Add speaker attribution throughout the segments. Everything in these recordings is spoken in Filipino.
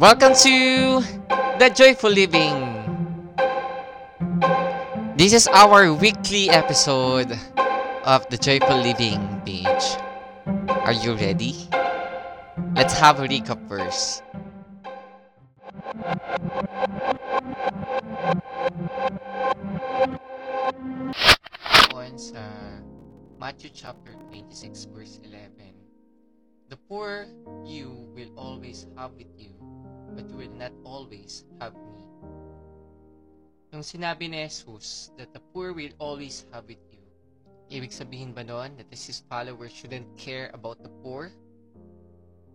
Speaker 1: Welcome to The Joyful Living. This is our weekly episode of The Joyful Living page. Are you ready? Let's have a recap first. On sa uh, Matthew chapter 26 verse 11. The poor you will always have with you, but will not always have me. Yung sinabi ni Jesus that the poor will always have with you, ibig sabihin ba noon that his followers shouldn't care about the poor?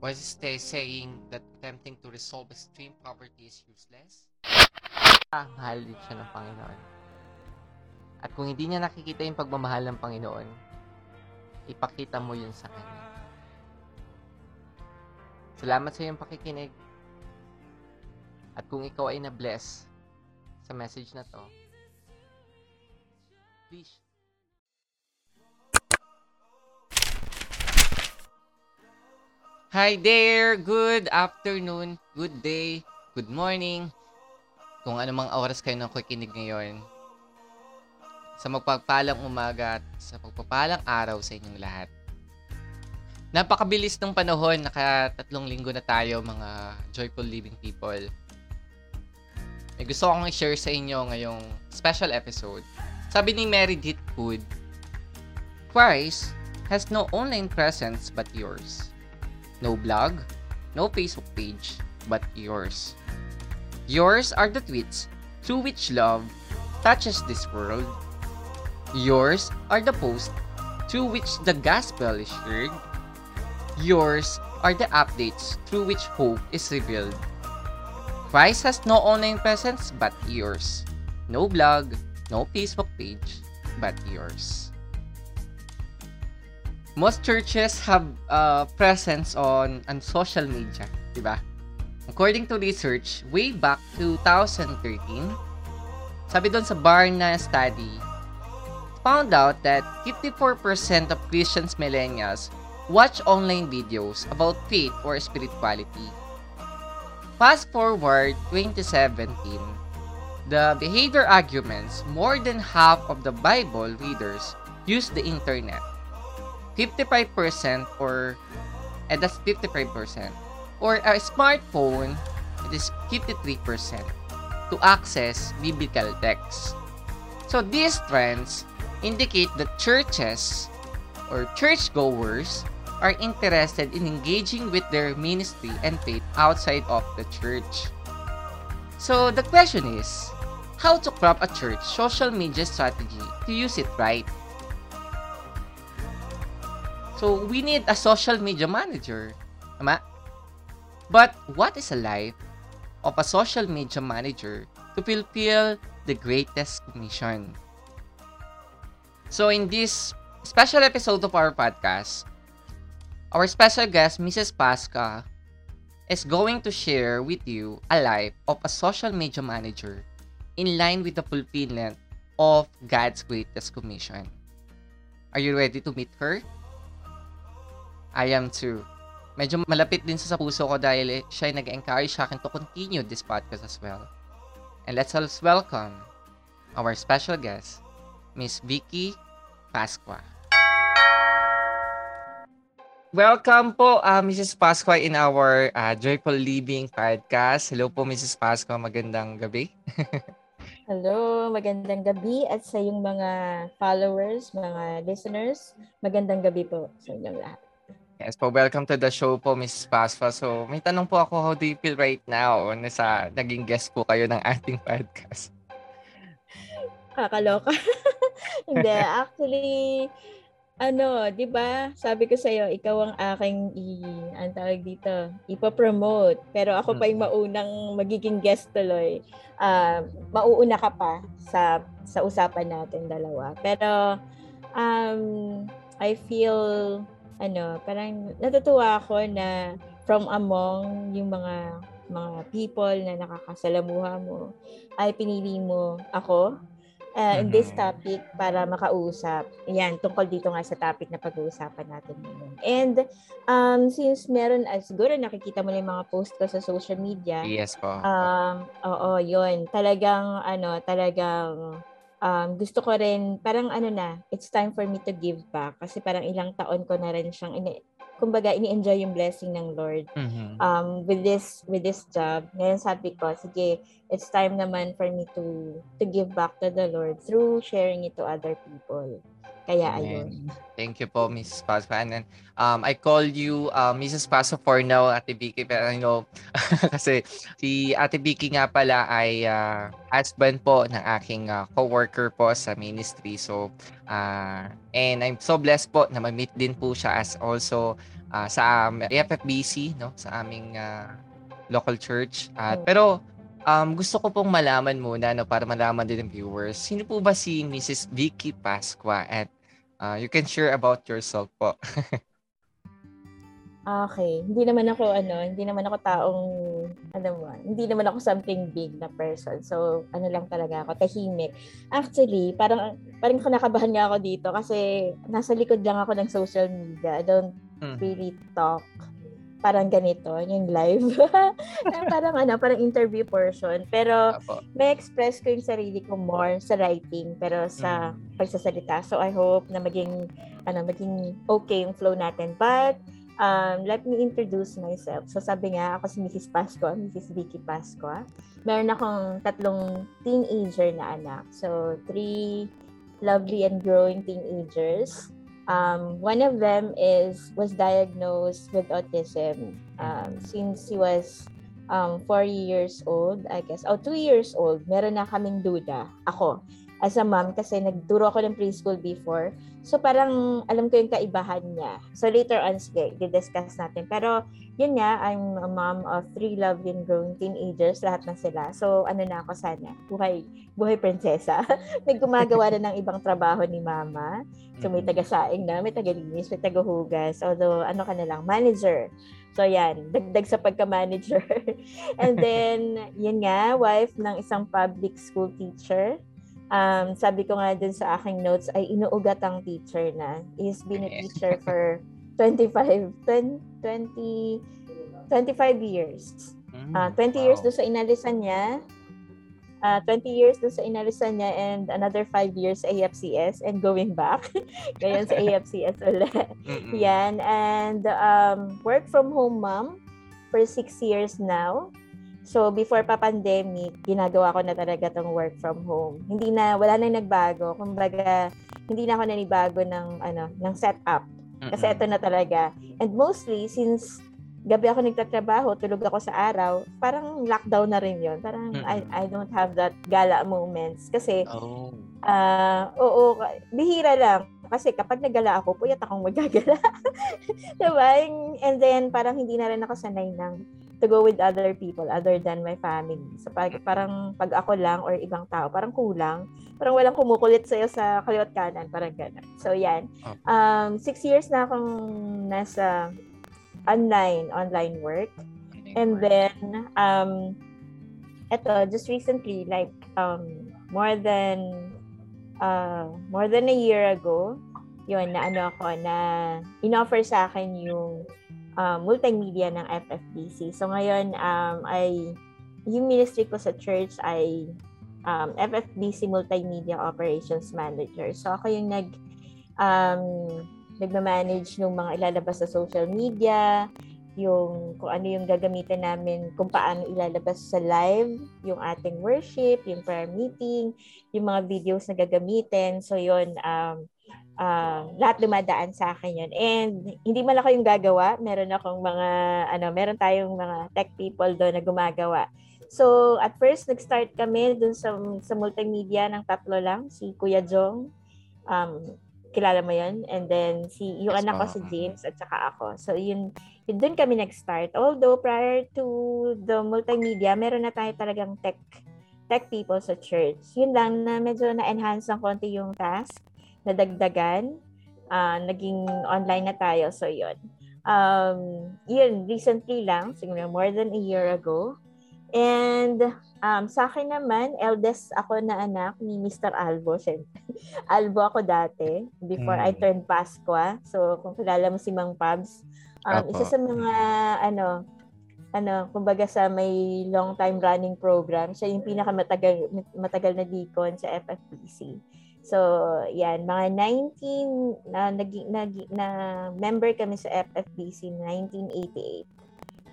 Speaker 1: Was he saying that attempting to resolve extreme poverty is useless? Ah, mahal din siya ng Panginoon. At kung hindi niya nakikita yung pagmamahal ng Panginoon, ipakita mo yun sa Kanya. Salamat sa iyong pakikinig. At kung ikaw ay na-bless sa message na to, please Hi there! Good afternoon, good day, good morning. Kung anumang oras kayo nang kikinig ngayon. Sa magpagpalang umaga at sa pagpapalang araw sa inyong lahat. Napakabilis ng panahon, naka tatlong linggo na tayo mga joyful living people. May gusto akong i-share sa inyo ngayong special episode. Sabi ni Meredith Hood, Christ has no online presence but yours. No blog, no Facebook page, but yours. Yours are the tweets through which love touches this world. Yours are the posts through which the gospel is shared. Yours are the updates through which hope is revealed. Christ has no online presence but yours. No blog, no Facebook page, but yours. Most churches have uh, presence on, on social media, di ba? According to research, way back 2013, sabi doon sa Barna study, found out that 54% of Christians millennials watch online videos about faith or spirituality. Fast forward 2017, the behavior arguments, more than half of the Bible readers use the internet. 55% or and that's 55%. Or a smartphone, it is 53% to access biblical texts. So these trends indicate that churches or churchgoers are interested in engaging with their ministry and faith outside of the church. So the question is, how to craft a church social media strategy to use it right? So we need a social media manager. Tama? But what is a life of a social media manager to fulfill the greatest commission? So in this special episode of our podcast, our special guest, Mrs. Pasca, is going to share with you a life of a social media manager in line with the fulfillment of God's greatest commission. Are you ready to meet her? I am too. Medyo malapit din sa puso ko dahil eh, siya ay nag-encourage sa akin to continue this podcast as well. And let's all welcome our special guest, Miss Vicky Pasqua. Welcome po, uh, Mrs. Pasqua, in our uh, Joyful Living podcast. Hello po, Mrs. Pasqua. Magandang gabi.
Speaker 2: Hello, magandang gabi at sa yung mga followers, mga listeners, magandang gabi po sa inyong lahat.
Speaker 1: Yes po, welcome to the show po, Mrs. Pasqua. So, may tanong po ako, how do you feel right now na sa naging guest po kayo ng ating podcast?
Speaker 2: Kakaloka. Hindi, actually, ano, 'di ba? Sabi ko sa iyo, ikaw ang aking i ang tawag dito, ipo-promote. Pero ako pa yung maunang magiging guest tuloy. Uh, mauuna ka pa sa sa usapan natin dalawa. Pero um I feel ano, parang natutuwa ako na from among yung mga mga people na nakakasalamuha mo ay pinili mo ako uh, in this topic para makausap. Yan, tungkol dito nga sa topic na pag-uusapan natin ngayon. And um, since meron, uh, siguro nakikita mo na yung mga post ko sa social media.
Speaker 1: Yes po.
Speaker 2: Um, oo, yun. Talagang, ano, talagang um, gusto ko rin, parang ano na, it's time for me to give back. Kasi parang ilang taon ko na rin siyang, kumbaga, ini-enjoy yung blessing ng Lord
Speaker 1: Mhm.
Speaker 2: um, with this with this job. Ngayon sabi ko, sige, it's time naman for me to to give back to the Lord through sharing it to other people. Kaya
Speaker 1: Amen.
Speaker 2: ayun.
Speaker 1: Thank you po, Mrs. Paspa. And then, um, I call you uh, Mrs. Paso for now, Ate Vicky. Pero I know, kasi si Ate Vicky nga pala ay uh, husband po ng aking uh, co-worker po sa ministry. So, uh, and I'm so blessed po na ma-meet din po siya as also uh, sa um, AFFBC, no? sa aming uh, local church. At
Speaker 2: Mm.
Speaker 1: pero, um, gusto ko pong malaman muna, no, para malaman din ng viewers, sino po ba si Mrs. Vicky Pasqua? At uh, you can share about yourself po.
Speaker 2: Okay, hindi naman ako ano, hindi naman ako taong ano mo, hindi naman ako something big na person. So, ano lang talaga ako, tahimik. Actually, parang parang kinakabahan nga ako dito kasi nasa likod lang ako ng social media. I don't
Speaker 1: Mm.
Speaker 2: really talk parang ganito, yung live. parang ano, parang interview portion. Pero
Speaker 1: Apo.
Speaker 2: may express ko yung sarili ko more sa writing pero sa pagsasalita. So I hope na maging ano maging okay yung flow natin. But um, let me introduce myself. So sabi nga ako si Mrs. Pascua, Mrs. Vicky Pascua. Meron akong tatlong teenager na anak. So three lovely and growing teenagers. Um, one of them is was diagnosed with autism um, since he was um, four years old, I guess. Oh, two years old. Meron na kaming duda. Ako, as a mom, kasi nagturo ako ng preschool before. So, parang alam ko yung kaibahan niya. So, later on, sige, di-discuss natin. Pero, yun nga, I'm a mom of three lovely and growing teenagers. Lahat na sila. So, ano na ako sana? Buhay, buhay prinsesa. may gumagawa na ng ibang trabaho ni mama. So, may taga-saing na, may taga-linis, may taga-hugas. Although, ano ka na lang, manager. So, yan, dagdag sa pagka-manager. And then, yun nga, wife ng isang public school teacher. Um, sabi ko nga dun sa aking notes, ay inuugatang teacher na. He's been a teacher for 25, 20, 20 25 years.
Speaker 1: Mm,
Speaker 2: Ah, 20 years
Speaker 1: wow.
Speaker 2: doon sa inalisan niya. Ah, 20 years doon sa inalisan niya and another 5 years sa AFCS and going back. Ngayon sa AFCS ulit. Yan. And um, work from home mom for 6 years now. So, before pa pandemic, ginagawa ko na talaga tong work from home. Hindi na, wala na nagbago. Kumbaga, hindi na ako nanibago ng, ano, ng setup. Kasi ito na talaga. And mostly, since gabi ako nagtatrabaho, tulog ako sa araw, parang lockdown na rin yon Parang I. I don't have that gala moments. Kasi,
Speaker 1: Oh.
Speaker 2: ah oo, bihira lang. Kasi kapag nagala ako, puyat akong magagala. diba? And then, parang hindi na rin ako sanay ng to go with other people other than my family. So, pag, parang pag ako lang or ibang tao, parang kulang. Parang walang kumukulit sa'yo sa kaliwat kanan. Parang gano'n. So, yan. Um, six years na akong nasa online, online work. And then, um, eto, just recently, like, um, more than, uh, more than a year ago, yun, na ano ako, na inoffer sa akin yung um, multimedia ng FFBC. So, ngayon, um, ay, yung ministry ko sa church ay um, FFBC Multimedia Operations Manager. So, ako yung nag, um, nagmamanage ng mga ilalabas sa social media, yung kung ano yung gagamitin namin, kung paano ilalabas sa live, yung ating worship, yung prayer meeting, yung mga videos na gagamitin. So yun, um, uh, lahat dumadaan sa akin yun. And hindi man ako yung gagawa, meron akong mga, ano, meron tayong mga tech people doon na gumagawa. So, at first, nag-start kami dun sa, sa multimedia ng tatlo lang, si Kuya Jong, um, kilala mo yun, and then si, yung
Speaker 1: Yes
Speaker 2: anak ko si James at saka ako. So, yun, yun dun kami nag-start. Although, prior to the multimedia, meron na tayo talagang tech tech people sa church. Yun lang na medyo na-enhance ng konti yung task, nadagdagan, ah, naging online na tayo. So, yun. Um, yun, recently lang, siguro more than a year ago, And um, sa akin naman, eldest ako na anak ni Mr. Albo. Albo ako dati before mm. I turned Pasqua. So, kung kilala mo si Mang Pabs, um, isa sa mga ano, ano, kumbaga sa may long time running program, siya yung pinakamatagal matagal na deacon sa FFPC. So, yan, mga 19 na naging na, na member kami sa FFBC 1988.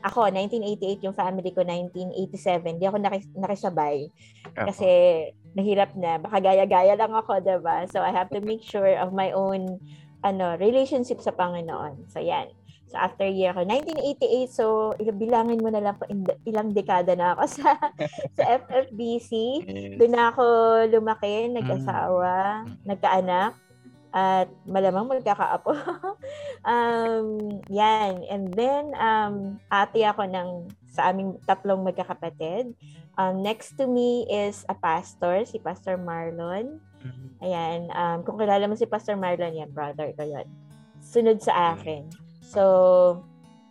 Speaker 2: Ako, 1988 yung family ko, 1987. Hindi ako nakis- nakisabay. Kasi nahirap na. Baka gaya-gaya lang ako, diba? So, I have to make sure of my own ano relationship sa Panginoon. So, yan. So, after year ko, 1988, so bilangin mo na lang kung ilang dekada na ako sa, sa FFBC. Yes. Doon na ako lumaki, nag-asawa, mm. nagkaanak, at malamang magkakaapo. um, yan. And then, um, ate ako ng sa aming tatlong magkakapatid. Um, next to me is a pastor, si Pastor Marlon. Mm-hmm. Ayan. Um, kung kilala mo si Pastor Marlon, yan, brother ko yun. Sunod sa akin. So,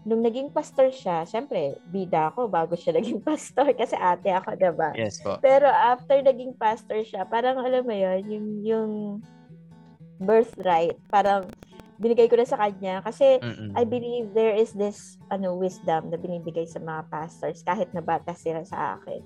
Speaker 2: nung naging pastor siya, syempre, bida ako bago siya naging pastor kasi ate ako, diba?
Speaker 1: Yes po.
Speaker 2: Pero after naging pastor siya, parang alam mo yun, yung, yung birthright, parang binigay ko na sa kanya kasi Mm-mm. I believe there is this ano wisdom na binibigay sa mga pastors kahit na bata sila sa akin.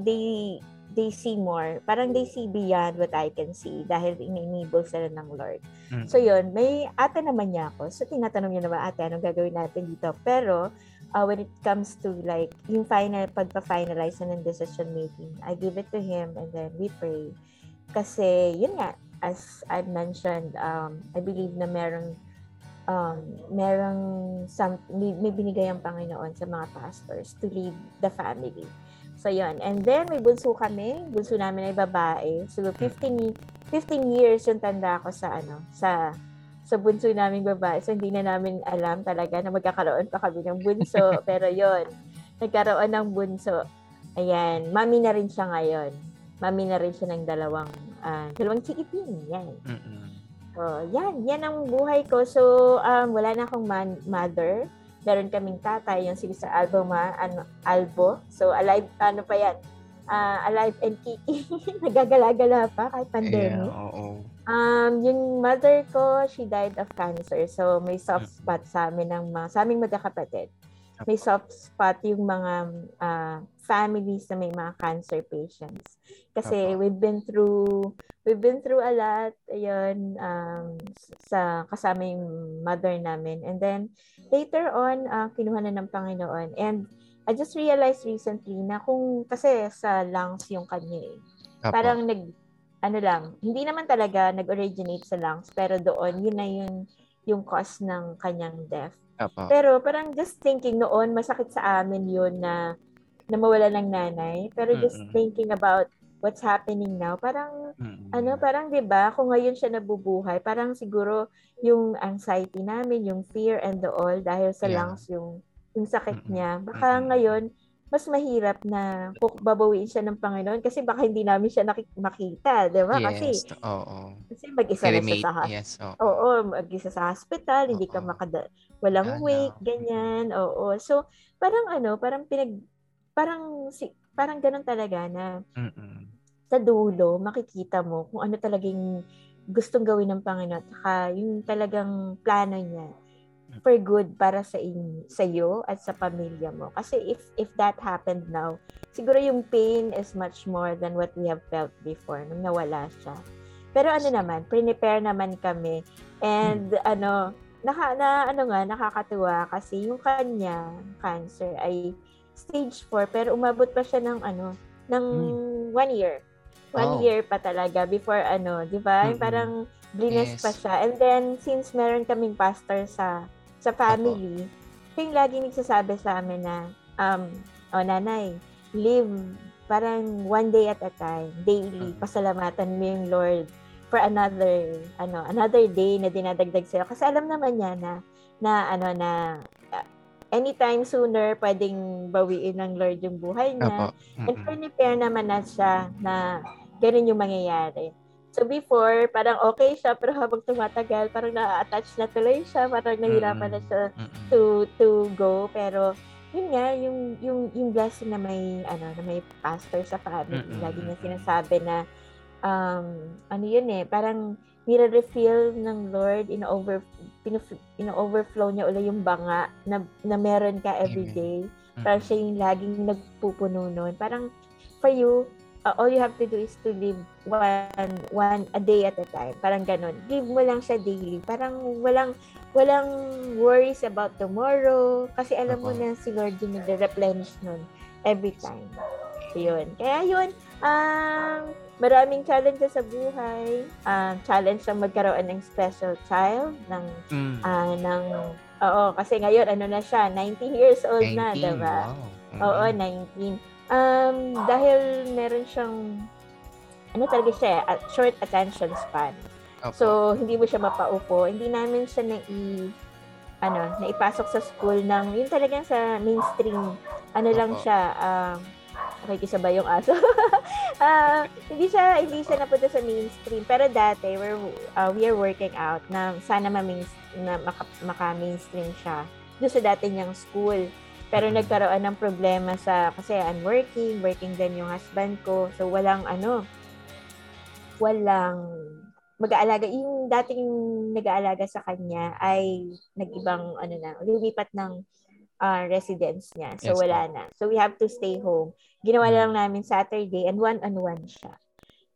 Speaker 2: They they see more. Parang they see beyond what I can see dahil in-enable sila ng Lord. Mm-hmm. So yun, may ate naman niya ako. So tinatanong niya naman, ate, anong gagawin natin dito? Pero uh, when it comes to like yung final, pagpa-finalize na ng decision making, I give it to him and then we pray. Kasi yun nga, as I mentioned, um, I believe na merong um, merong some, may, may binigay ang Panginoon sa mga pastors to lead the family. So, yun. And then, may bunso kami. Bunso namin ay babae. So, 15, 15 years yung tanda ko sa, ano, sa, sa bunso namin babae. So, hindi na namin alam talaga na magkakaroon pa kami ng bunso. Pero, yon nagkaroon ng bunso. Ayan. Mami na rin siya ngayon. Mami na rin siya ng dalawang, uh, dalawang chikitin. Yan. Mm-mm. So, yan. Yan ang buhay ko. So, um, wala na akong man- mother meron kaming tatay, yung si Mr. Albo, ma, ano, Albo. So, alive, ano pa yan? Uh, alive and kiki. Nagagala-gala pa kahit pandemic.
Speaker 1: Yeah, oo.
Speaker 2: Um, yung mother ko, she died of cancer. So, may soft mm. spot sa amin ng mga, sa aming magkakapatid. May soft spot yung mga uh, families na may mga cancer patients. Kasi Apo. we've been through we've been through a lot ayun um, sa kasama yung mother namin. And then later on uh, kinuha na ng Panginoon. And I just realized recently na kung kasi sa lungs yung kanya eh. Apo. Parang nag ano lang, hindi naman talaga nag-originate sa lungs, pero doon yun na yung yung cause ng kanyang death. Apo. Pero parang just thinking noon, masakit sa amin yun na na mawala ng nanay. Pero just Mm-mm. thinking about what's happening now, parang Mm-mm. ano, parang 'di ba, kung ngayon siya nabubuhay, parang siguro yung anxiety namin, yung fear and the all dahil sa yeah. lungs yung yung sakit niya. Baka Mm-mm. ngayon mas mahirap na babawiin siya ng Panginoon kasi baka hindi namin siya nakik- makita, 'di ba?
Speaker 1: Yes,
Speaker 2: kasi
Speaker 1: oo.
Speaker 2: Kasi mag-isa na siya sa hospital.
Speaker 1: Yes, oo.
Speaker 2: Oo, mag-isa sa hospital, hindi ka makada walang wake, ganyan. Oo. So, parang ano, parang pinag parang si parang ganoon talaga na Mm-mm. sa dulo makikita mo kung ano talagang gustong gawin ng Panginoon at yung talagang plano niya for good para sa in, sa iyo at sa pamilya mo. Kasi if if that happened now, siguro yung pain is much more than what we have felt before nung nawala siya. Pero ano naman, prepare naman kami and hmm. ano, naka, na ano nga nakakatuwa kasi yung kanya cancer ay stage 4 pero umabot pa siya ng ano ng hmm. one year. One oh. year pa talaga before ano, 'di ba? Mm-hmm. Parang blines yes. pa siya. And then since meron kaming pastor sa sa family, Ako. yung lagi nagsasabi sa amin na um oh nanay, live parang one day at a time, daily, mm-hmm. pasalamatan mo yung Lord for another ano, another day na dinadagdag sa'yo. Kasi alam naman niya na na ano na anytime sooner pwedeng bawiin ng Lord yung buhay niya. Mm-hmm. And prepare naman na siya na ganun yung mangyayari. So before, parang okay siya, pero habang tumatagal, parang na-attach na tuloy siya, parang nahirapan na siya to to go. Pero yun nga, yung, yung, yung blessing na may, ano, na may pastor sa family.
Speaker 1: Mm-mm,
Speaker 2: Lagi niya sinasabi na, um, ano yun eh, parang nire-refill ng Lord, in-over, in-overflow niya uli yung banga na, na meron ka every day.
Speaker 1: Mm-mm.
Speaker 2: Parang siya yung laging nagpupuno nun. Parang, for you, uh, all you have to do is to live one one a day at a time. Parang ganun. Live mo lang siya daily. Parang walang walang worries about tomorrow kasi alam mo
Speaker 1: Oo.
Speaker 2: na si Lord yung nagre-replenish nun every time. Yun. Kaya yun, um, maraming challenges sa buhay. Um, challenge ang magkaroon ng special child, ng,
Speaker 1: Mm.
Speaker 2: ah, ng, oo, kasi ngayon, ano na siya, 19 years old na,
Speaker 1: 19,
Speaker 2: diba?
Speaker 1: wow.
Speaker 2: Oo,
Speaker 1: Mm-mm.
Speaker 2: 19. Um, dahil meron siyang, ano talaga siya, at- short attention span.
Speaker 1: Opo.
Speaker 2: So, hindi mo siya mapaupo. Hindi namin siya na i ano, naipasok sa school ng, yun talagang sa mainstream. Ano lang
Speaker 1: Opo.
Speaker 2: siya, um, okay, kisa ba yung aso? Ah, hindi siya, hindi siya napunta sa mainstream. Pero dati, we're, uh, we are working out na sana ma-main, na maka, maka-mainstream siya doon sa dati niyang school. Pero nagkaroon ng problema sa, kasi I'm working, working din yung husband ko. So, walang ano, walang mag-aalaga. Yung dating nag-aalaga sa kanya ay nag-ibang, ano na, lumipat ng ah, residence niya. So,
Speaker 1: Yes,
Speaker 2: wala na. So, we have to stay home. Ginawa
Speaker 1: Mm.
Speaker 2: lang namin Saturday and one-on-one siya.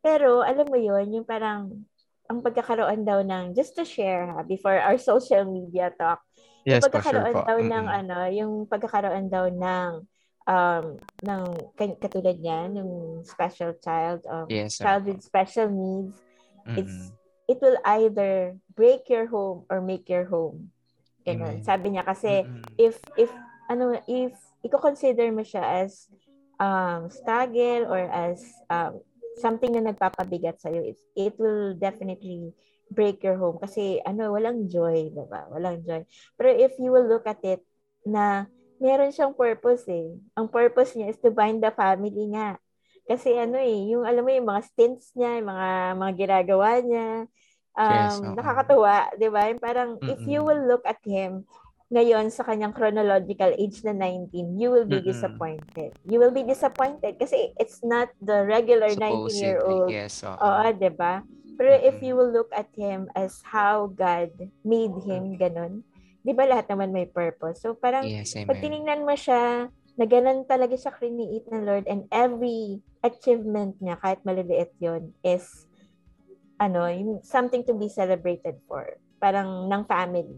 Speaker 2: Pero, alam mo yon yung parang, ang pagkakaroon daw ng, just to share ha, before our social media talk,
Speaker 1: Yes,
Speaker 2: yung
Speaker 1: po, sure
Speaker 2: pagkakaroon
Speaker 1: po.
Speaker 2: daw ng ano, yung pagkakaroon daw ng um ng katulad niya, yung special child, um,
Speaker 1: Yes, sir.
Speaker 2: child with special needs, it's
Speaker 1: Mm-mm.
Speaker 2: it will either break your home or make your home. Ganun.
Speaker 1: Amen.
Speaker 2: Sabi niya kasi
Speaker 1: Mm-mm.
Speaker 2: if if ano if i-consider mo siya as um struggle or as um something na nagpapabigat sa it, it will definitely break your home kasi ano walang joy, ba? Walang joy. Pero if you will look at it na meron siyang purpose eh. Ang purpose niya is to bind the family nga. Kasi ano eh, yung alam mo yung mga stints niya, yung mga mga ginagawa niya, um,
Speaker 1: Yes,
Speaker 2: nakakatuwa, 'di ba? Parang if you
Speaker 1: Mm-mm.
Speaker 2: will look at him ngayon sa kanyang chronological age na 19, you will be
Speaker 1: Mm-mm.
Speaker 2: disappointed. You will be disappointed kasi it's not the regular 19-year-old.
Speaker 1: Supposedly, yes. Oo.
Speaker 2: Oo, 'di ba? Pero if you will look at him as how God made him ganun, 'di ba lahat naman may purpose. So parang
Speaker 1: Yes,
Speaker 2: pag
Speaker 1: amen.
Speaker 2: tiningnan mo siya, na ganun talaga siya kriniit ng Lord and every achievement niya, kahit maliliit yon is ano, something to be celebrated for. Parang ng family.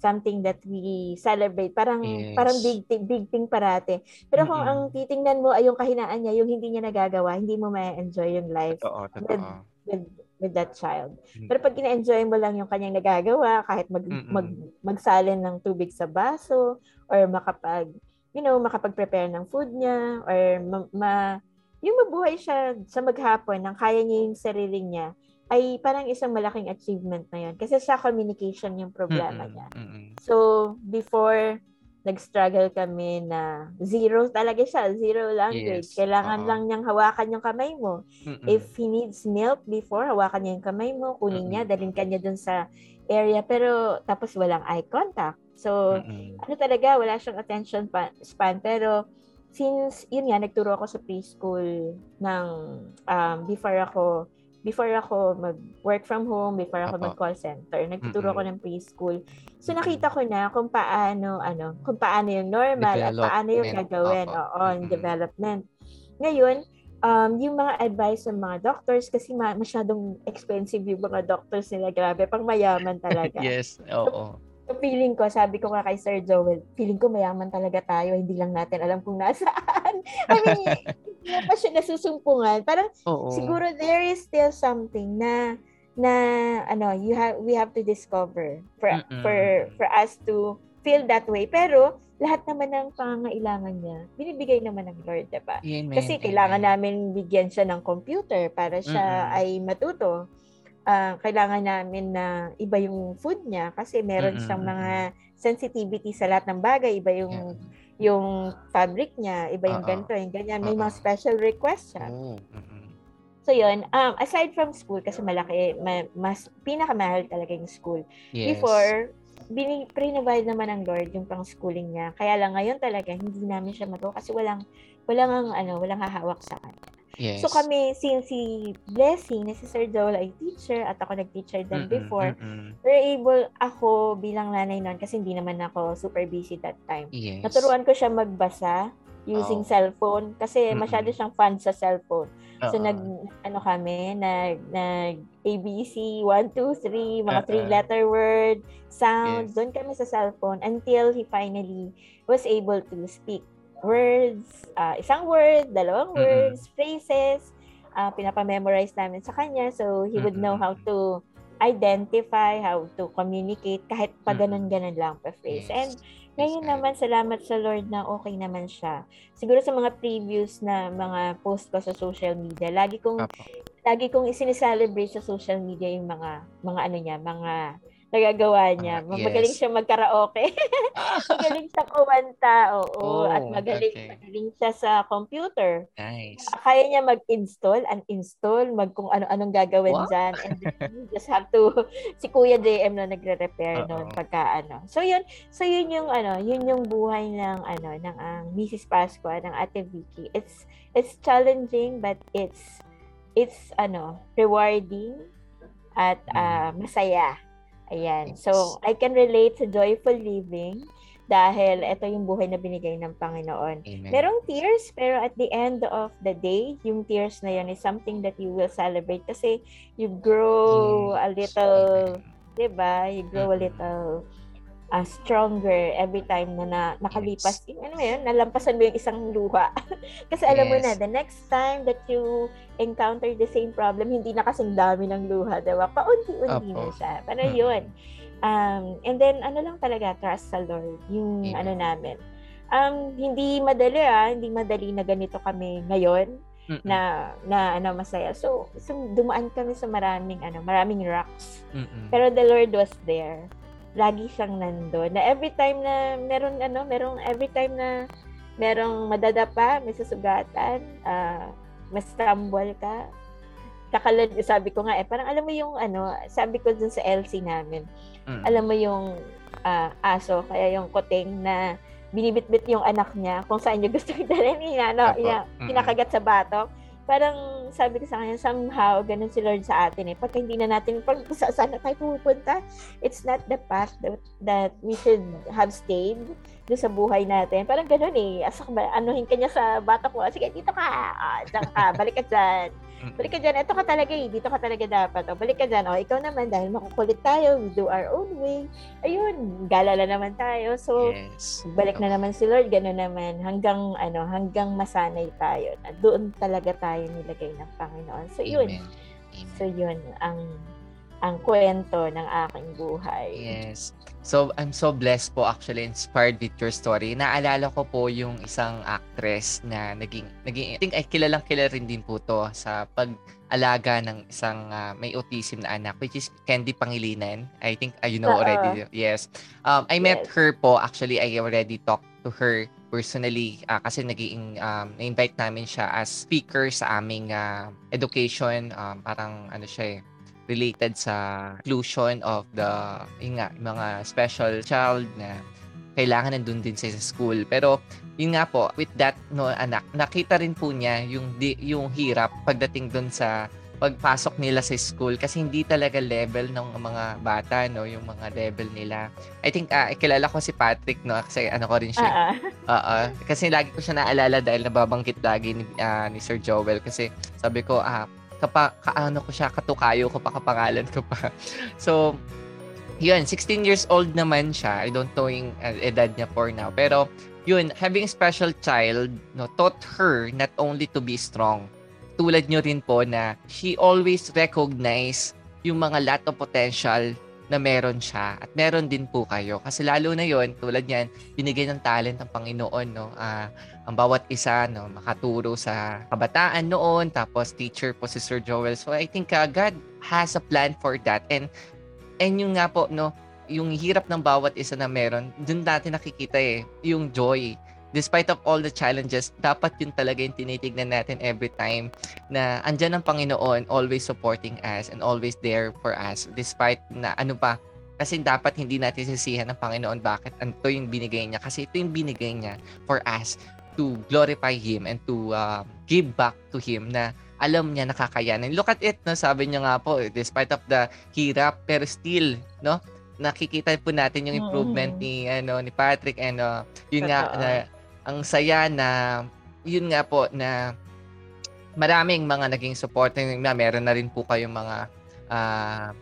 Speaker 2: Something that we celebrate. Parang
Speaker 1: Yes.
Speaker 2: parang big thing, big thing parate. Pero kung
Speaker 1: Mm-mm.
Speaker 2: ang titingnan mo ay yung kahinaan niya, yung hindi niya nagagawa, hindi mo ma-enjoy yung life
Speaker 1: Totoo, totoo.
Speaker 2: with with that child.
Speaker 1: Mm.
Speaker 2: Pero pag ina-enjoy mo lang yung kanyang nagagawa, kahit mag,
Speaker 1: Mm-mm.
Speaker 2: mag magsalin ng tubig sa baso or makapag you know, makapag-prepare ng food niya or ma, ma- yung mabuhay siya sa maghapon nang kaya niya yung sarili niya ay parang isang malaking achievement na yun. Kasi sa communication yung problema
Speaker 1: Mm-mm.
Speaker 2: niya.
Speaker 1: Mm-mm.
Speaker 2: So, before nag-struggle kami na zero talaga siya, zero language.
Speaker 1: Yes,
Speaker 2: Kailangan
Speaker 1: oo.
Speaker 2: lang niyang hawakan yung kamay mo.
Speaker 1: Mm-mm.
Speaker 2: If he needs milk before, hawakan niya yung kamay mo, kunin niya,
Speaker 1: Mm-mm.
Speaker 2: dalhin ka niya dun sa area, pero tapos walang eye contact. So,
Speaker 1: Mm-mm.
Speaker 2: ano talaga, wala siyang attention pa- span. Pero, since, yun nga, nagturo ako sa preschool ng, um, before ako, before ako mag-work from home, before ako
Speaker 1: Apo.
Speaker 2: mag-call center, nagtuturo ako ng preschool. So, nakita ko na kung paano, ano, kung paano yung normal at paano yung gagawin. Oo,
Speaker 1: Mm-mm.
Speaker 2: development. Ngayon, um, yung mga advice ng mga doctors, kasi ma- masyadong expensive yung mga doctors nila. Grabe, pang mayaman talaga.
Speaker 1: Yes, oo.
Speaker 2: So, feeling ko, sabi ko nga kay Sir Joel, feeling ko mayaman talaga tayo, hindi lang natin alam kung nasaan. I mean, hindi pa siya nasusumpungan. Parang
Speaker 1: Oo.
Speaker 2: siguro there is still something na na ano, you have we have to discover for
Speaker 1: Mm-mm.
Speaker 2: for for us to feel that way. Pero lahat naman ng pangangailangan niya, binibigay naman ng Lord, 'di ba? Kasi kailangan
Speaker 1: amen.
Speaker 2: namin bigyan siya ng computer para siya
Speaker 1: Mm-mm.
Speaker 2: ay matuto. Ah, kailangan namin na iba yung food niya kasi meron
Speaker 1: Mm-mm,
Speaker 2: siyang mga sensitivity sa lahat ng bagay, iba yung
Speaker 1: Yeah.
Speaker 2: Yung fabric niya, iba yung
Speaker 1: Oo.
Speaker 2: ganito, yung ganyan, may
Speaker 1: Oo.
Speaker 2: mga special request siya.
Speaker 1: Oh. Mm-mm.
Speaker 2: So yun, um, aside from school kasi malaki, ma- mas pinakamahal talaga yung school.
Speaker 1: Yes.
Speaker 2: Before, bini, pre-provide naman ng Lord yung pang-schooling niya. Kaya lang ngayon talaga, hindi namin siya magawa kasi walang, walang, ang, ano, walang hahawak sa kanya.
Speaker 1: Yes.
Speaker 2: So kami, since si Blessing, na si Sir Joel ay teacher at ako nag-teacher din
Speaker 1: Mm-mm,
Speaker 2: before,
Speaker 1: mm-mm.
Speaker 2: we're able, ako bilang nanay noon, kasi hindi naman ako super busy that time.
Speaker 1: Yes.
Speaker 2: Naturuan ko siya magbasa using
Speaker 1: Oh.
Speaker 2: cellphone kasi
Speaker 1: Mm-mm.
Speaker 2: masyado siyang fan sa cellphone. So
Speaker 1: Oo.
Speaker 2: nag ano kami, nag nag ABC 1 2 3 mga
Speaker 1: Oo.
Speaker 2: three letter word, sound,
Speaker 1: Yes.
Speaker 2: doon kami sa cellphone until he finally was able to speak words, ah, isang word, dalawang
Speaker 1: Mm-mm.
Speaker 2: words, phrases, ah pinapa-memorize namin sa kanya so he would know
Speaker 1: Mm-mm.
Speaker 2: how to identify, how to communicate kahit pa ganun-ganun lang pa phrase.
Speaker 1: Yes.
Speaker 2: And ngayon
Speaker 1: Yes,
Speaker 2: naman, salamat sa Lord na okay naman siya. Siguro sa mga previous na mga post ko sa social media, lagi kong
Speaker 1: Apo.
Speaker 2: lagi kong isinicelebrate sa social media yung mga mga ano niya, mga nagagawa niya.
Speaker 1: Ah,
Speaker 2: Magaling
Speaker 1: yes.
Speaker 2: siya magkaraoke. magaling siya kumanta, oo. at
Speaker 1: Oh,
Speaker 2: magaling,
Speaker 1: okay.
Speaker 2: magaling siya sa computer.
Speaker 1: Nice.
Speaker 2: Kaya niya mag-install, uninstall, mag kung ano-anong gagawin
Speaker 1: Wow.
Speaker 2: dyan. And then you just have to, si Kuya JM na nagre-repair noon
Speaker 1: Oo.
Speaker 2: pagka ano. So yun, so yun yung ano, yun yung buhay ng ano, ng ang Mrs. Pascua, ng Ate Vicky. It's, it's challenging, but it's, it's ano, rewarding at ah, masaya. Ayan.
Speaker 1: Yes.
Speaker 2: So, I can relate sa joyful living dahil ito yung buhay na binigay ng Panginoon.
Speaker 1: Amen.
Speaker 2: Merong tears, pero at the end of the day, yung tears na yun is something that you will celebrate kasi you grow a
Speaker 1: Yes.
Speaker 2: little, di ba? You grow a little uh, stronger every time na, na nakalipas. Yung, ano mo yun, nalampasan mo yung isang luha. kasi alam mo na,
Speaker 1: Yes.
Speaker 2: the next time that you encounter the same problem, hindi na kasing dami ng luha, di ba? Paunti-unti na siya. Pero
Speaker 1: Mm-mm.
Speaker 2: yun. Um, and then, ano lang talaga, trust sa Lord. Yung
Speaker 1: Amen.
Speaker 2: ano namin. Um, hindi madali ah, hindi madali na ganito kami ngayon
Speaker 1: Mm-mm.
Speaker 2: na na ano masaya. So, so dumaan kami sa maraming ano, maraming rocks.
Speaker 1: Mm-mm.
Speaker 2: Pero the Lord was there. Lagi siyang nandoon. Na every time na meron ano, merong every time na merong madadapa, may susugatan, ah, mas stumble ka. Kakalad, sabi ko nga eh, parang alam mo yung ano, sabi ko dun sa LC namin,
Speaker 1: Mm.
Speaker 2: alam mo yung ah, aso, kaya yung kuting na binibitbit yung anak niya kung saan niya gusto dalhin, ina, no, ina, kinakagat sa batok. Parang sabi ko sa kanya, somehow, ganun si Lord sa atin eh. Pagka hindi na natin, pag sa, saan na tayo pupunta, it's not the path that, that we should have stayed doon sa buhay natin. Parang ganun eh. Asak ba, anuhin ka niya sa batok mo. Sige, dito ka. Ah, dyan ka. Balik ka dyan. Balik ka dyan. Ito ka talaga eh. Dito ka talaga dapat. O, balik ka dyan. O, ikaw naman, dahil makukulit tayo, we do our own way. Ayun, galala naman tayo. So,
Speaker 1: Yes.
Speaker 2: balik na naman si Lord, gano'n naman, hanggang, ano, hanggang masanay tayo. Na doon talaga tayo nilagay ng Panginoon. So, yun.
Speaker 1: Amen. Amen.
Speaker 2: So, yun, ang, ang kwento ng aking buhay.
Speaker 1: Yes. So, I'm so blessed po actually inspired with your story. Naalala ko po yung isang actress na naging, naging I think ay kilalang kilala rin din po to sa pag-alaga ng isang ah, may autism na anak which is Candy Pangilinan. I think ah, you know
Speaker 2: Oo.
Speaker 1: already. Yes. Um, I met
Speaker 2: Yes.
Speaker 1: her po. Actually, I already talked to her personally ah, kasi naging um, na-invite namin siya as speaker sa aming ah, education. Um, parang ano siya eh, related sa inclusion of the nga, mga special child na kailangan nandun din siya sa school. Pero yun nga po, with that no anak, nakita rin po niya yung di, yung hirap pagdating dun sa pagpasok nila sa school kasi hindi talaga level ng mga bata no yung mga level nila I think ah kilala ko si Patrick no kasi ano ko rin siya
Speaker 2: Ah, ah.
Speaker 1: Oo. Kasi lagi ko siya naalala dahil nababanggit lagi ni, ah, ni Sir Joel kasi sabi ko, ah, kapa, kaano ko siya, katukayo ko pa, kapangalan ko pa. So, yun, 16 years old naman siya. I don't know yung uh, edad niya for now. Pero, yun, having a special child, no, taught her not only to be strong. Tulad nyo rin po na she always recognize yung mga lot of potential na meron siya at meron din po kayo. Kasi lalo na yon tulad yan, binigay ng talent ng Panginoon, no? Ah, ang bawat isa, no, makaturo sa kabataan noon, tapos teacher po si Sir Joel. So I think ah, God has a plan for that. And and yung nga po, no, yung hirap ng bawat isa na meron, dun natin nakikita eh, yung joy. Despite of all the challenges, dapat yun talaga yung tinitignan natin every time na andyan ang Panginoon always supporting us and always there for us despite na ano pa Kasi dapat hindi natin sisihan ng Panginoon bakit ito yung binigay niya. Kasi ito yung binigay niya for us to glorify Him and to uh, give back to Him na alam niya nakakayanan. Look at it, no? sabi niya nga po, despite of the hirap, pero still, no? nakikita po natin yung improvement mm. ni ano ni Patrick and uh, yun Totoo. nga na, ang saya na yun nga po na maraming mga naging support na meron na rin po kayong mga uh,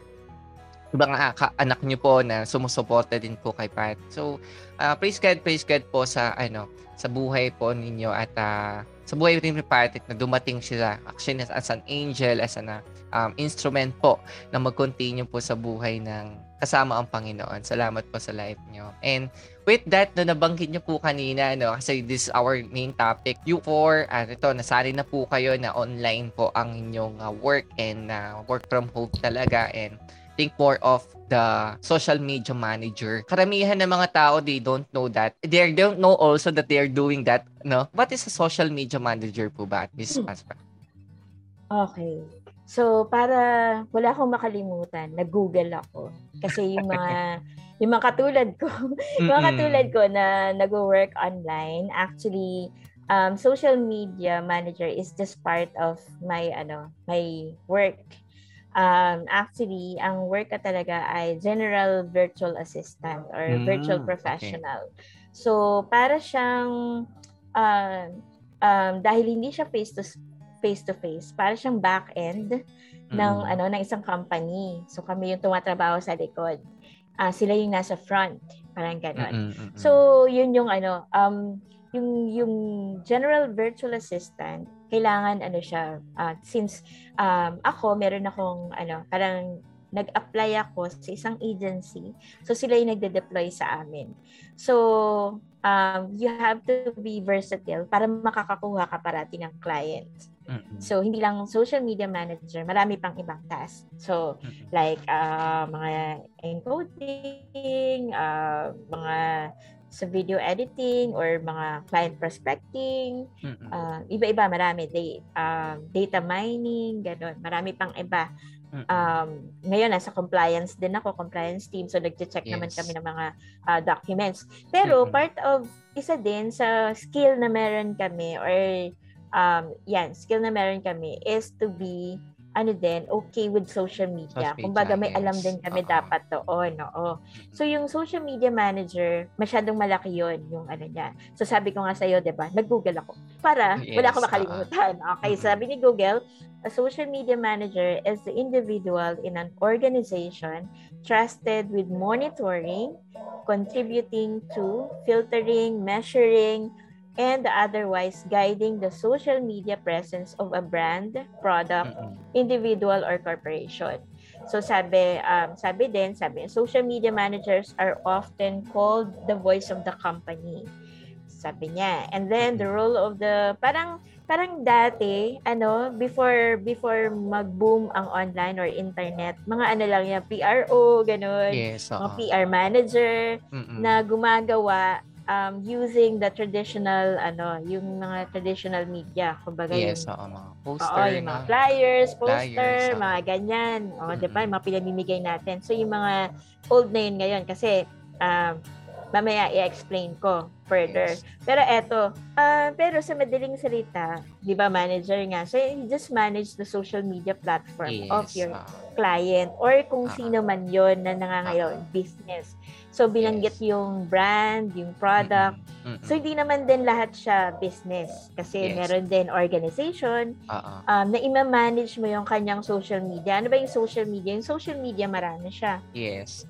Speaker 1: ibang anak niyo po na sumusuporta din po kay Pat. So, uh, praise God, praise God po sa ano sa buhay po ninyo at uh, sa buhay rin ni Patrick na dumating sila actually as, as an angel, as an um, instrument po na mag-continue po sa buhay ng kasama ang Panginoon. Salamat po sa life nyo. And with that, no, nabanggit nyo po kanina, no, kasi this is our main topic. You for, uh, ito, nasali na po kayo na online po ang inyong uh, work and uh, work from home talaga and think more of the social media manager. Karamihan ng mga tao, they don't know that. They don't know also that they are doing that, no? What is a social media manager po ba, Ms. Hmm. Paspa?
Speaker 2: Okay. So, para wala akong makalimutan, nag-google ako. Kasi yung mga yung mga katulad ko, yung mga katulad ko na nag-work online, actually, um, social media manager is just part of my ano my work um, actually, ang work ka talaga ay general virtual assistant or mm, virtual professional. Okay. So, para siyang, uh, um, dahil hindi siya face to face to face, para siyang back end mm. ng ano ng isang company. So, kami yung tumatrabaho sa likod. Uh, sila yung nasa front, parang gano'n. Mm-mm, So, yun yung ano, um, yung yung general virtual assistant kailangan ano siya uh, since um, ako meron akong ano parang nag-apply ako sa isang agency so sila yung nagde-deploy sa amin. So um, you have to be versatile para makakakuha ka parati ng client mm-hmm. so hindi lang social media manager marami pang ibang task so mm-hmm. like uh, mga encoding uh, mga sa video editing or mga client prospecting. Uh, iba-iba, marami. They, uh, data mining, ganun. Marami pang iba. Um, ngayon, nasa compliance din ako, compliance team. So, nag-check yes. naman kami ng mga uh, documents. Pero, mm-hmm. part of, isa din sa skill na meron kami or um, yan, skill na meron kami is to be ano din, okay with social media. Social Kumbaga may alam din kami Uh-oh. dapat doon, oo. So yung social media manager, masyadong malaki 'yon yung ano niya. So sabi ko nga sa iyo, 'di ba? Nag-Google ako para yes. wala akong makalimutan. Okay, sabi ni Google, a social media manager is the individual in an organization trusted with monitoring, contributing to, filtering, measuring, and otherwise guiding the social media presence of a brand, product, individual, or corporation. So sabi, um, sabi din, sabi, social media managers are often called the voice of the company. Sabi niya. And then the role of the, parang, parang dati, ano, before, before mag-boom ang online or internet, mga ano lang yan, PRO, ganun.
Speaker 1: Yes, uh-huh.
Speaker 2: Mga PR manager Mm-mm. na gumagawa um, using the traditional ano, yung mga traditional media, kumbaga
Speaker 1: yes,
Speaker 2: yung
Speaker 1: oo, mga poster,
Speaker 2: oo, yung mga flyers, poster, flyers, mga ganyan. O, mm-hmm. 'di ba? Yung mga pinamimigay natin. So yung mga old na yun ngayon kasi um, mamaya i-explain ko further. Yes. Pero eto, uh, pero sa madaling salita, 'di ba manager nga, so you just manage the social media platform yes. of your uh, client or kung uh, sino man 'yon na nangangayon uh, business. So binanggit yes. yung brand, yung product. Mm-hmm. Mm-hmm. So hindi naman din lahat siya business kasi yes. meron din organization uh-uh. um, na ima-manage mo yung kanyang social media. Ano ba yung social media? Yung social media marami siya.
Speaker 1: Yes.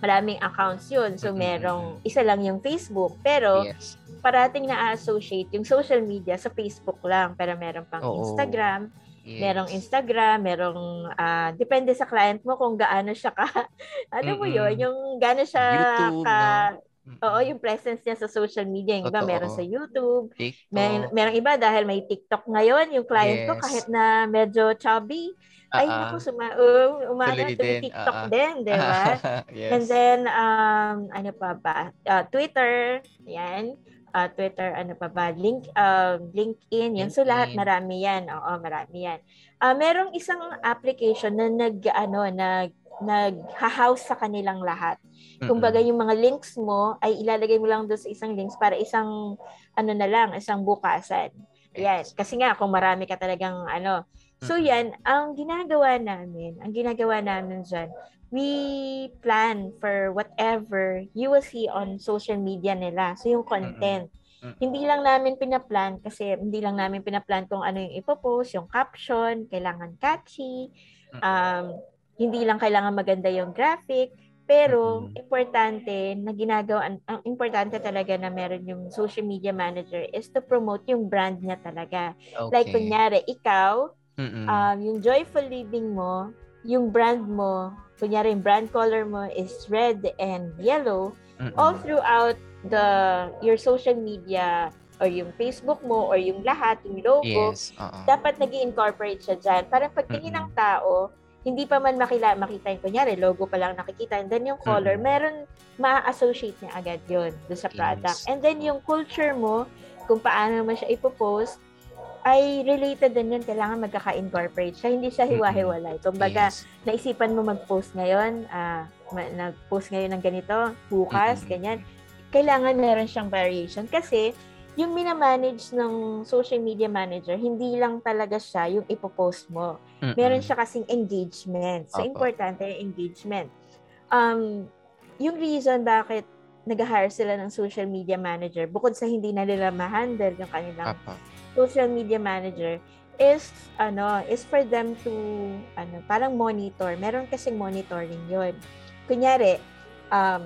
Speaker 2: Maraming accounts yun. So merong isa lang yung Facebook pero yes. parating na-associate yung social media sa Facebook lang pero meron pang Oo. Instagram Yes. Merong Instagram, merong uh, depende sa client mo kung gaano siya ka ano mo 'yon, yung gaano siya
Speaker 1: YouTube, ka no?
Speaker 2: Oo, yung presence niya sa social media. Yung iba meron sa YouTube. May, merong iba dahil may TikTok ngayon. Yung client yes. ko kahit na medyo chubby, uh-uh. ay naku, suma, uh, umano, TikTok uh-uh. din, di ba? yes. And then, um, ano pa ba? Uh, Twitter, yan uh, Twitter, ano pa ba, link, uh, LinkedIn, yan. So lahat marami yan. Oo, marami yan. Uh, merong isang application na nag, ano, nag, nag-house sa kanilang lahat. Kumbaga yung mga links mo ay ilalagay mo lang doon sa isang links para isang ano na lang, isang bukasan. Yan. Kasi nga kung marami ka talagang ano. So yan, ang ginagawa namin, ang ginagawa namin diyan, we plan for whatever you will see on social media nila. So yung content. Mm-hmm. Hindi lang namin pinaplan kasi hindi lang namin pinaplan kung ano yung ipopost, yung caption, kailangan catchy, um, hindi lang kailangan maganda yung graphic, pero mm-hmm. importante na ginagawa ang importante talaga na meron yung social media manager is to promote yung brand niya talaga. Okay. Like kunyari ikaw, um, yung joyful living mo, yung brand mo, kunyari yung brand color mo is red and yellow, mm-hmm. all throughout the your social media or yung Facebook mo or yung lahat, yung logo, yes, dapat nag incorporate siya dyan. Para pagtingin ng tao, hindi pa man makila, makita yung kunyari, logo pa lang nakikita, and then yung color, mm-hmm. meron, ma-associate niya agad yon do sa product. Yes. And then yung culture mo, kung paano mo siya ipopost, ay related din yun. Kailangan magkaka-incorporate siya. Hindi siya hiwa-hiwalay. Kumbaga, yes. naisipan mo mag-post ngayon, uh, nag-post ngayon ng ganito, bukas, mm-hmm. ganyan kailangan meron siyang variation kasi yung minamanage ng social media manager, hindi lang talaga siya yung ipopost mo. Mm-mm. Meron siya kasing engagement. So, Opo. importante yung engagement. Um, yung reason bakit nag-hire sila ng social media manager, bukod sa hindi na nila ma-handle yung kanilang Opo. Social media manager, is ano is for them to ano parang monitor meron kasing monitoring yon kunyari um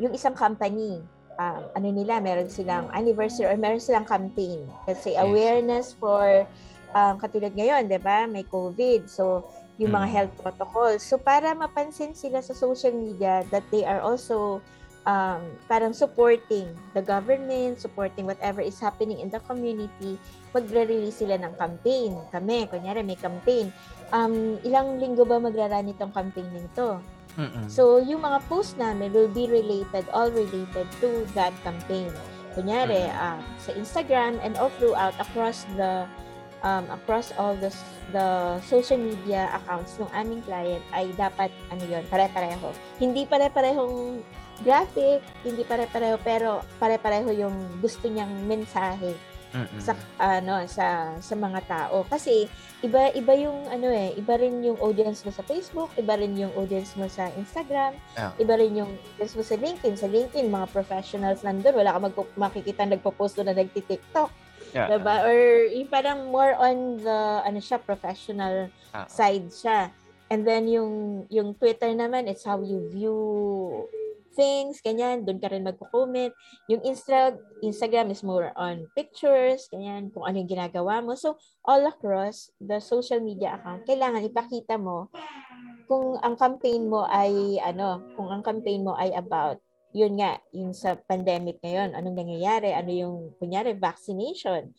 Speaker 2: yung isang company, um, ano nila, meron silang anniversary or meron silang campaign. Kasi awareness for, um, katulad ngayon, di ba, may COVID. So, yung mga mm. health protocols. So, para mapansin sila sa social media that they are also um, parang supporting the government, supporting whatever is happening in the community, magre-release sila ng campaign. Kami, kunyari may campaign. Um, ilang linggo ba magrarun itong campaign nito? Mm-mm. So, yung mga post namin will be related, all related to that campaign. Kunyari, uh, sa Instagram and all throughout across the um, across all the the social media accounts ng aming client ay dapat ano yon pare-pareho. Hindi pare-parehong graphic, hindi pare-pareho pero pare-pareho yung gusto niyang mensahe Mm-mm. sa ano sa sa mga tao kasi iba iba yung ano eh iba rin yung audience mo sa Facebook iba rin yung audience mo sa Instagram yeah. iba rin yung audience mo sa LinkedIn sa LinkedIn mga professionals nandoon wala ka magpo- makikita nagpo-post na nagti-TikTok yeah. diba or yung parang more on the ano siya professional uh side siya and then yung yung Twitter naman it's how you view things, ganyan, doon ka rin magko-comment. Yung Insta, Instagram is more on pictures, ganyan, kung ano yung ginagawa mo. So, all across the social media account, kailangan ipakita mo kung ang campaign mo ay, ano, kung ang campaign mo ay about, yun nga, yung sa pandemic ngayon, anong nangyayari, ano yung, kunyari, vaccination.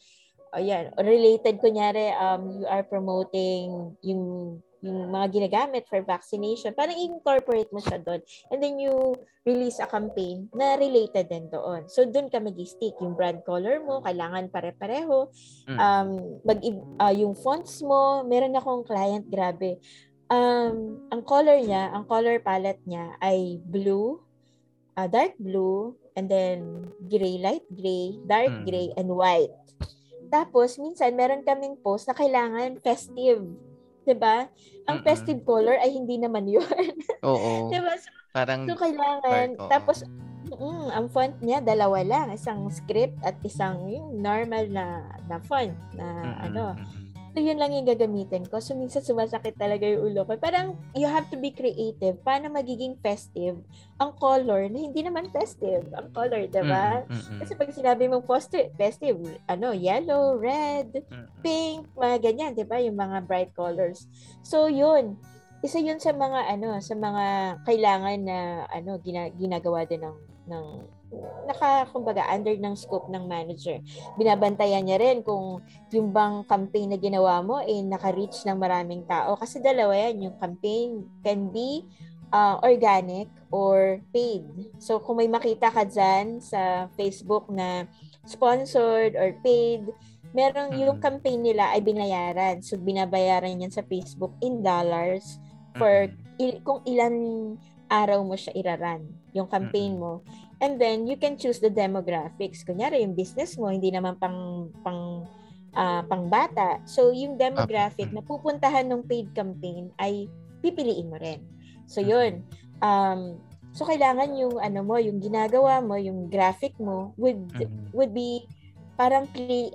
Speaker 2: O yan, related, kunyari, um, you are promoting yung yung mga ginagamit for vaccination, parang incorporate mo siya doon. And then you release a campaign na related din doon. So doon ka mag-stick. Yung brand color mo, kailangan pare-pareho. Mm. Um, mag, uh, yung fonts mo, meron akong client, grabe. Um, ang color niya, ang color palette niya ay blue, uh, dark blue, and then gray, light gray, dark mm. gray, and white. Tapos, minsan, meron kaming post na kailangan festive 'di ba? Ang Mm-mm. festive color ay hindi naman 'yun.
Speaker 1: Oo.
Speaker 2: 'Di ba? So,
Speaker 1: Parang
Speaker 2: so kailangan dark, tapos mm, ang font niya dalawa lang, isang script at isang yung normal na na font na Mm-mm. ano. So, yun lang yung gagamitin ko. So, minsan sumasakit talaga yung ulo ko. Parang, you have to be creative. Paano magiging festive ang color na hindi naman festive ang color, di ba? Mm-hmm. Kasi pag sinabi mong festive, festive, ano, yellow, red, mm-hmm. pink, mga ganyan, di ba? Yung mga bright colors. So, yun. Isa yun sa mga, ano, sa mga kailangan na, ano, gina, ginagawa din ng, ng naka, kumbaga, under ng scope ng manager. Binabantayan niya rin kung yung bang campaign na ginawa mo, eh, naka-reach ng maraming tao. Kasi dalawa yan, yung campaign can be uh, organic or paid. So, kung may makita ka dyan sa Facebook na sponsored or paid, merong yung campaign nila ay binayaran. So, binabayaran yan sa Facebook in dollars for il- kung ilan araw mo siya iraran, yung campaign mo. And then you can choose the demographics. Kunyari yung business mo hindi naman pang pang ah, pang bata. So yung demographic
Speaker 1: Mm.
Speaker 2: na pupuntahan ng paid campaign ay pipiliin mo rin. So yun. Um so kailangan yung ano mo, yung ginagawa mo, yung graphic mo would
Speaker 1: Mm.
Speaker 2: would be parang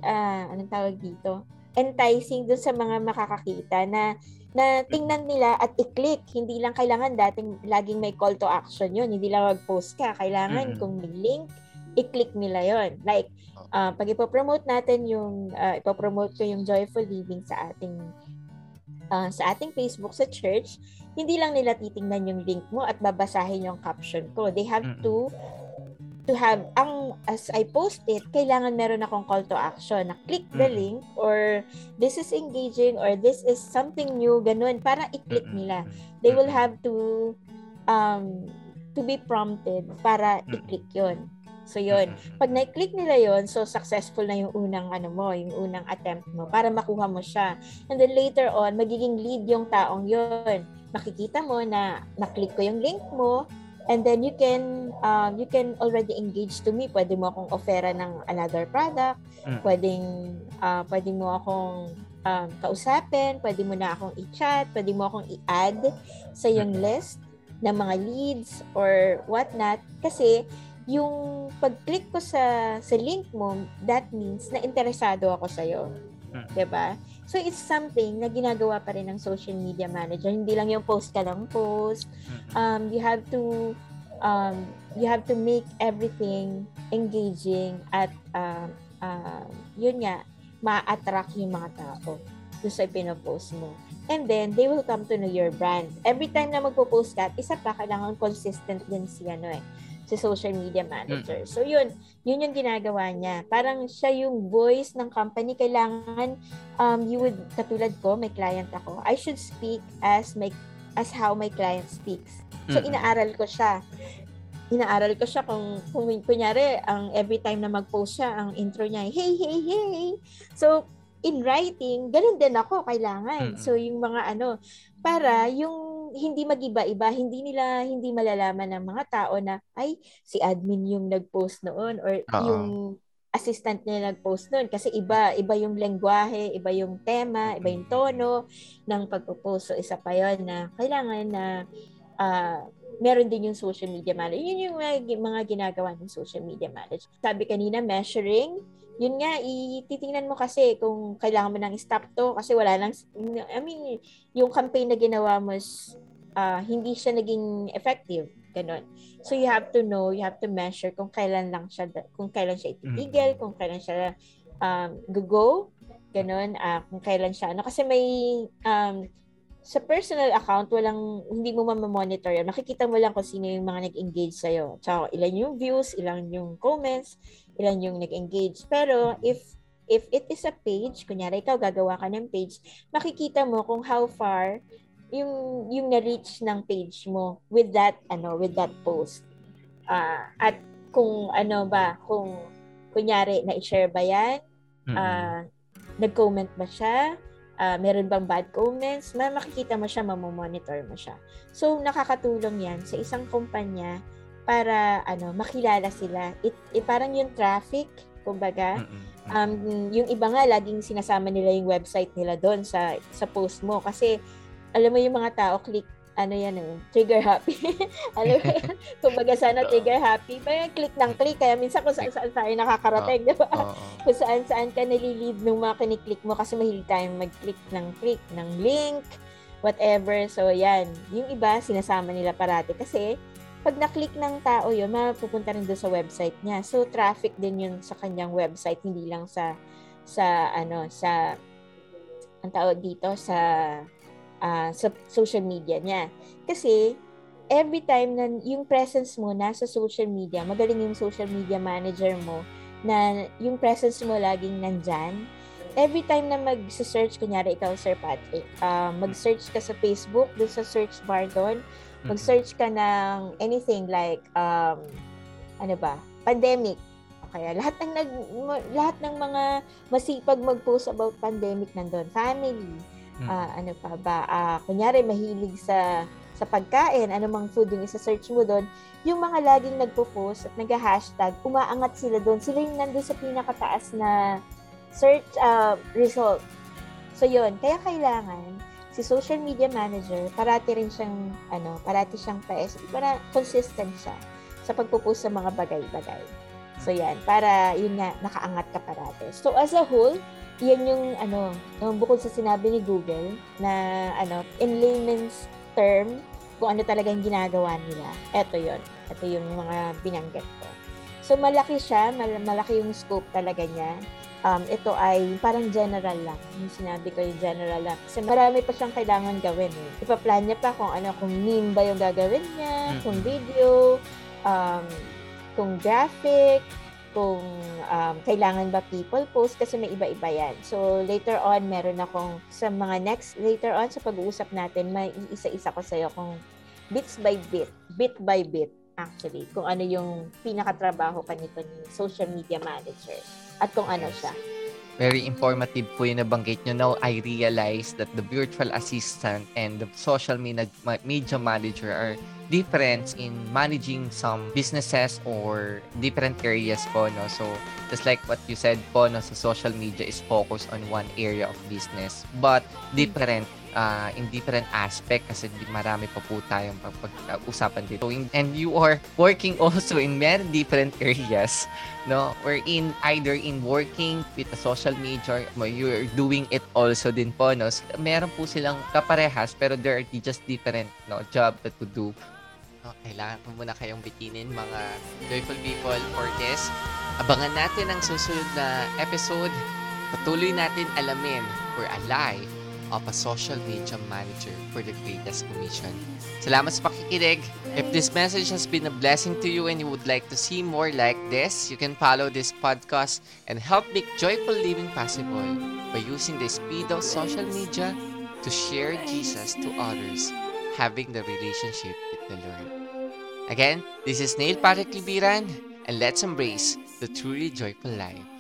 Speaker 2: ah, anong tawag dito? enticing dun sa mga makakakita na na tingnan nila at i-click. Hindi lang kailangan dating laging may call to action yun. Hindi lang mag-post ka. Kailangan
Speaker 1: Mm.
Speaker 2: kung may link, i-click nila yon Like, uh, pag ipopromote natin yung, uh, ipopromote ko yung Joyful Living sa ating uh, sa ating Facebook sa church, hindi lang nila titingnan yung link mo at babasahin yung caption ko. They have to to have ang as I post it, kailangan meron akong call to action na click the
Speaker 1: Mm.
Speaker 2: link or this is engaging or this is something new ganun para i-click nila. They will have to um to be prompted para i-click 'yon. So 'yon.
Speaker 1: Mm-mm.
Speaker 2: Pag na-click nila 'yon, so successful na yung unang ano mo, yung unang attempt mo para makuha mo siya. And then later on, magiging lead yung taong 'yon. Makikita mo na na-click ko yung link mo, And then you can um, you can already engage to me. Pwede mo akong offera ng another product.
Speaker 1: Mm.
Speaker 2: Pwedeng uh, pwede mo akong um, kausapin, pwede mo na akong i-chat, pwede mo akong i-add sa yung
Speaker 1: Mm.
Speaker 2: list ng mga leads or whatnot. Kasi yung pag-click ko sa sa link mo, that means na interesado ako sa iyo.
Speaker 1: Mm.
Speaker 2: 'Di ba? So it's something na ginagawa pa rin ng social media manager. Hindi lang yung post ka lang post.
Speaker 1: Mm-mm.
Speaker 2: Um, you have to um, you have to make everything engaging at um, uh, yun nga, ma-attract yung mga tao doon sa pinopost mo. And then, they will come to know your brand. Every time na magpo-post ka, isa pa, kailangan consistent din si, ano eh, si social media manager. So, yun, yun yung ginagawa niya. Parang siya yung voice ng company. Kailangan, um, you would, katulad ko, may client ako, I should speak as my as how my client speaks. So,
Speaker 1: Mm-mm.
Speaker 2: inaaral ko siya. Inaaral ko siya kung, kung kunyari, ang every time na mag-post siya, ang intro niya, ay, hey, hey, hey. So, in writing, ganun din ako kailangan.
Speaker 1: Mm-mm.
Speaker 2: So, yung mga ano, para yung hindi magiba-iba, hindi nila, hindi malalaman ng mga tao na, ay, si admin yung nag-post noon or
Speaker 1: Oo.
Speaker 2: yung assistant niya nag-post noon kasi iba iba yung lengguwahe, iba yung tema, iba yung tono ng pagpo-post. So isa pa 'yon na kailangan na ah, meron din yung social media manager. Yun yung mga, mga ginagawa ng social media manager. Sabi kanina, measuring. Yun nga, ititingnan mo kasi kung kailangan mo nang stop to kasi wala nang, I mean, yung campaign na ginawa mo is, ah, hindi siya naging effective. Ganon. So you have to know, you have to measure kung kailan lang siya, kung kailan siya ititigil, kung kailan siya um, go ganon, ah, kung kailan siya, ano, kasi may, um, sa personal account, walang, hindi mo mamamonitor yun. Makikita mo lang kung sino yung mga nag-engage sa'yo. Tsaka ilan yung views, ilan yung comments, ilan yung nag-engage. Pero if if it is a page, kunyari ikaw gagawa ka ng page, makikita mo kung how far yung yung na-reach ng page mo with that ano with that post. Ah, at kung ano ba, kung kunyari na-share ba 'yan?
Speaker 1: Mm-mm.
Speaker 2: Ah, nag-comment ba siya? Ah, meron bang bad comments? Ma makikita mo siya, mamomonitor mo siya. So, nakakatulong yan sa isang kumpanya para ano makilala sila. It, it parang yung traffic, kumbaga. Um, yung iba nga, laging sinasama nila yung website nila doon sa, sa post mo. Kasi, alam mo yung mga tao, click, ano yan eh, trigger happy. alam mo yan? Kumbaga sana trigger happy. Parang click ng click. Kaya minsan kung saan saan tayo nakakarating, di ba?
Speaker 1: Oo.
Speaker 2: kung saan saan ka nalilid ng mga kiniklik mo kasi mahilig tayong mag-click ng click, ng link, whatever. So, yan. Yung iba, sinasama nila parati kasi pag na-click ng tao yun, mapupunta rin doon sa website niya. So, traffic din yun sa kanyang website, hindi lang sa, sa, ano, sa, ang tawag dito, sa, ah, sa social media niya. Kasi, every time na yung presence mo nasa social media, magaling yung social media manager mo, na yung presence mo laging nandyan, every time na mag-search, kunyari ikaw, Sir Patrick, ah, mag-search ka sa Facebook, doon sa search bar doon, mag-search ka ng anything like, um, ano ba, pandemic. Kaya lahat ng nag, lahat ng mga masipag mag-post about pandemic nandun. Family,
Speaker 1: Mm.
Speaker 2: Ah, ano pa ba? Ah, kunyari mahilig sa sa pagkain, anumang food yung isa-search mo doon, yung mga laging nagpo-post at nag-hashtag, umaangat sila doon. Sila yung nandun sa pinakataas na search uh, result. So yun, kaya kailangan si social media manager, parati rin siyang, ano, parati siyang PS, para consistent siya sa pagpo-post sa mga bagay-bagay. So yan, para yun nga, nakaangat ka parati. So as a whole, yan yung ano, yung bukod sa sinabi ni Google na ano, in layman's term, kung ano talaga yung ginagawa nila. Ito yon Ito yung mga binanggit ko. So malaki siya, mal- malaki yung scope talaga niya. Um, ito ay parang general lang. Yung sinabi ko yung general lang. Kasi marami pa siyang kailangan gawin. Eh. Ipaplan niya pa kung ano, kung meme ba yung gagawin niya,
Speaker 1: Mm-mm.
Speaker 2: kung video, um, kung graphic, kung um, kailangan ba people post kasi may iba-iba yan. So later on, meron akong sa mga next, later on sa pag-uusap natin, may isa-isa ko sa'yo kung bits by bit, bit by bit actually, kung ano yung pinakatrabaho pa nito ni social media manager at kung ano siya.
Speaker 1: Very informative po yung nabanggit nyo. Now, I realize that the virtual assistant and the social media, manager are different in managing some businesses or different areas po, no? So, just like what you said po, no, sa social media is focused on one area of business, but different uh, in different aspect kasi di- marami pa po tayong pag-usapan dito. In- And you are working also in many different areas no? Or in either in working with the social media mo you're doing it also din po no? So, meron po silang kaparehas pero there are just different no job that to do. No, kailangan po muna kayong bitinin mga joyful people for this. Abangan natin ang susunod na episode. Patuloy natin alamin. For a life of a social media manager for the greatest commission salamat sa pakikinig If this message has been a blessing to you and you would like to see more like this, you can follow this podcast and help make joyful living possible by using the speed of social media to share Jesus to others, having the relationship with the Lord. Again, this is Neil Patrick Libiran, and let's embrace the truly joyful life.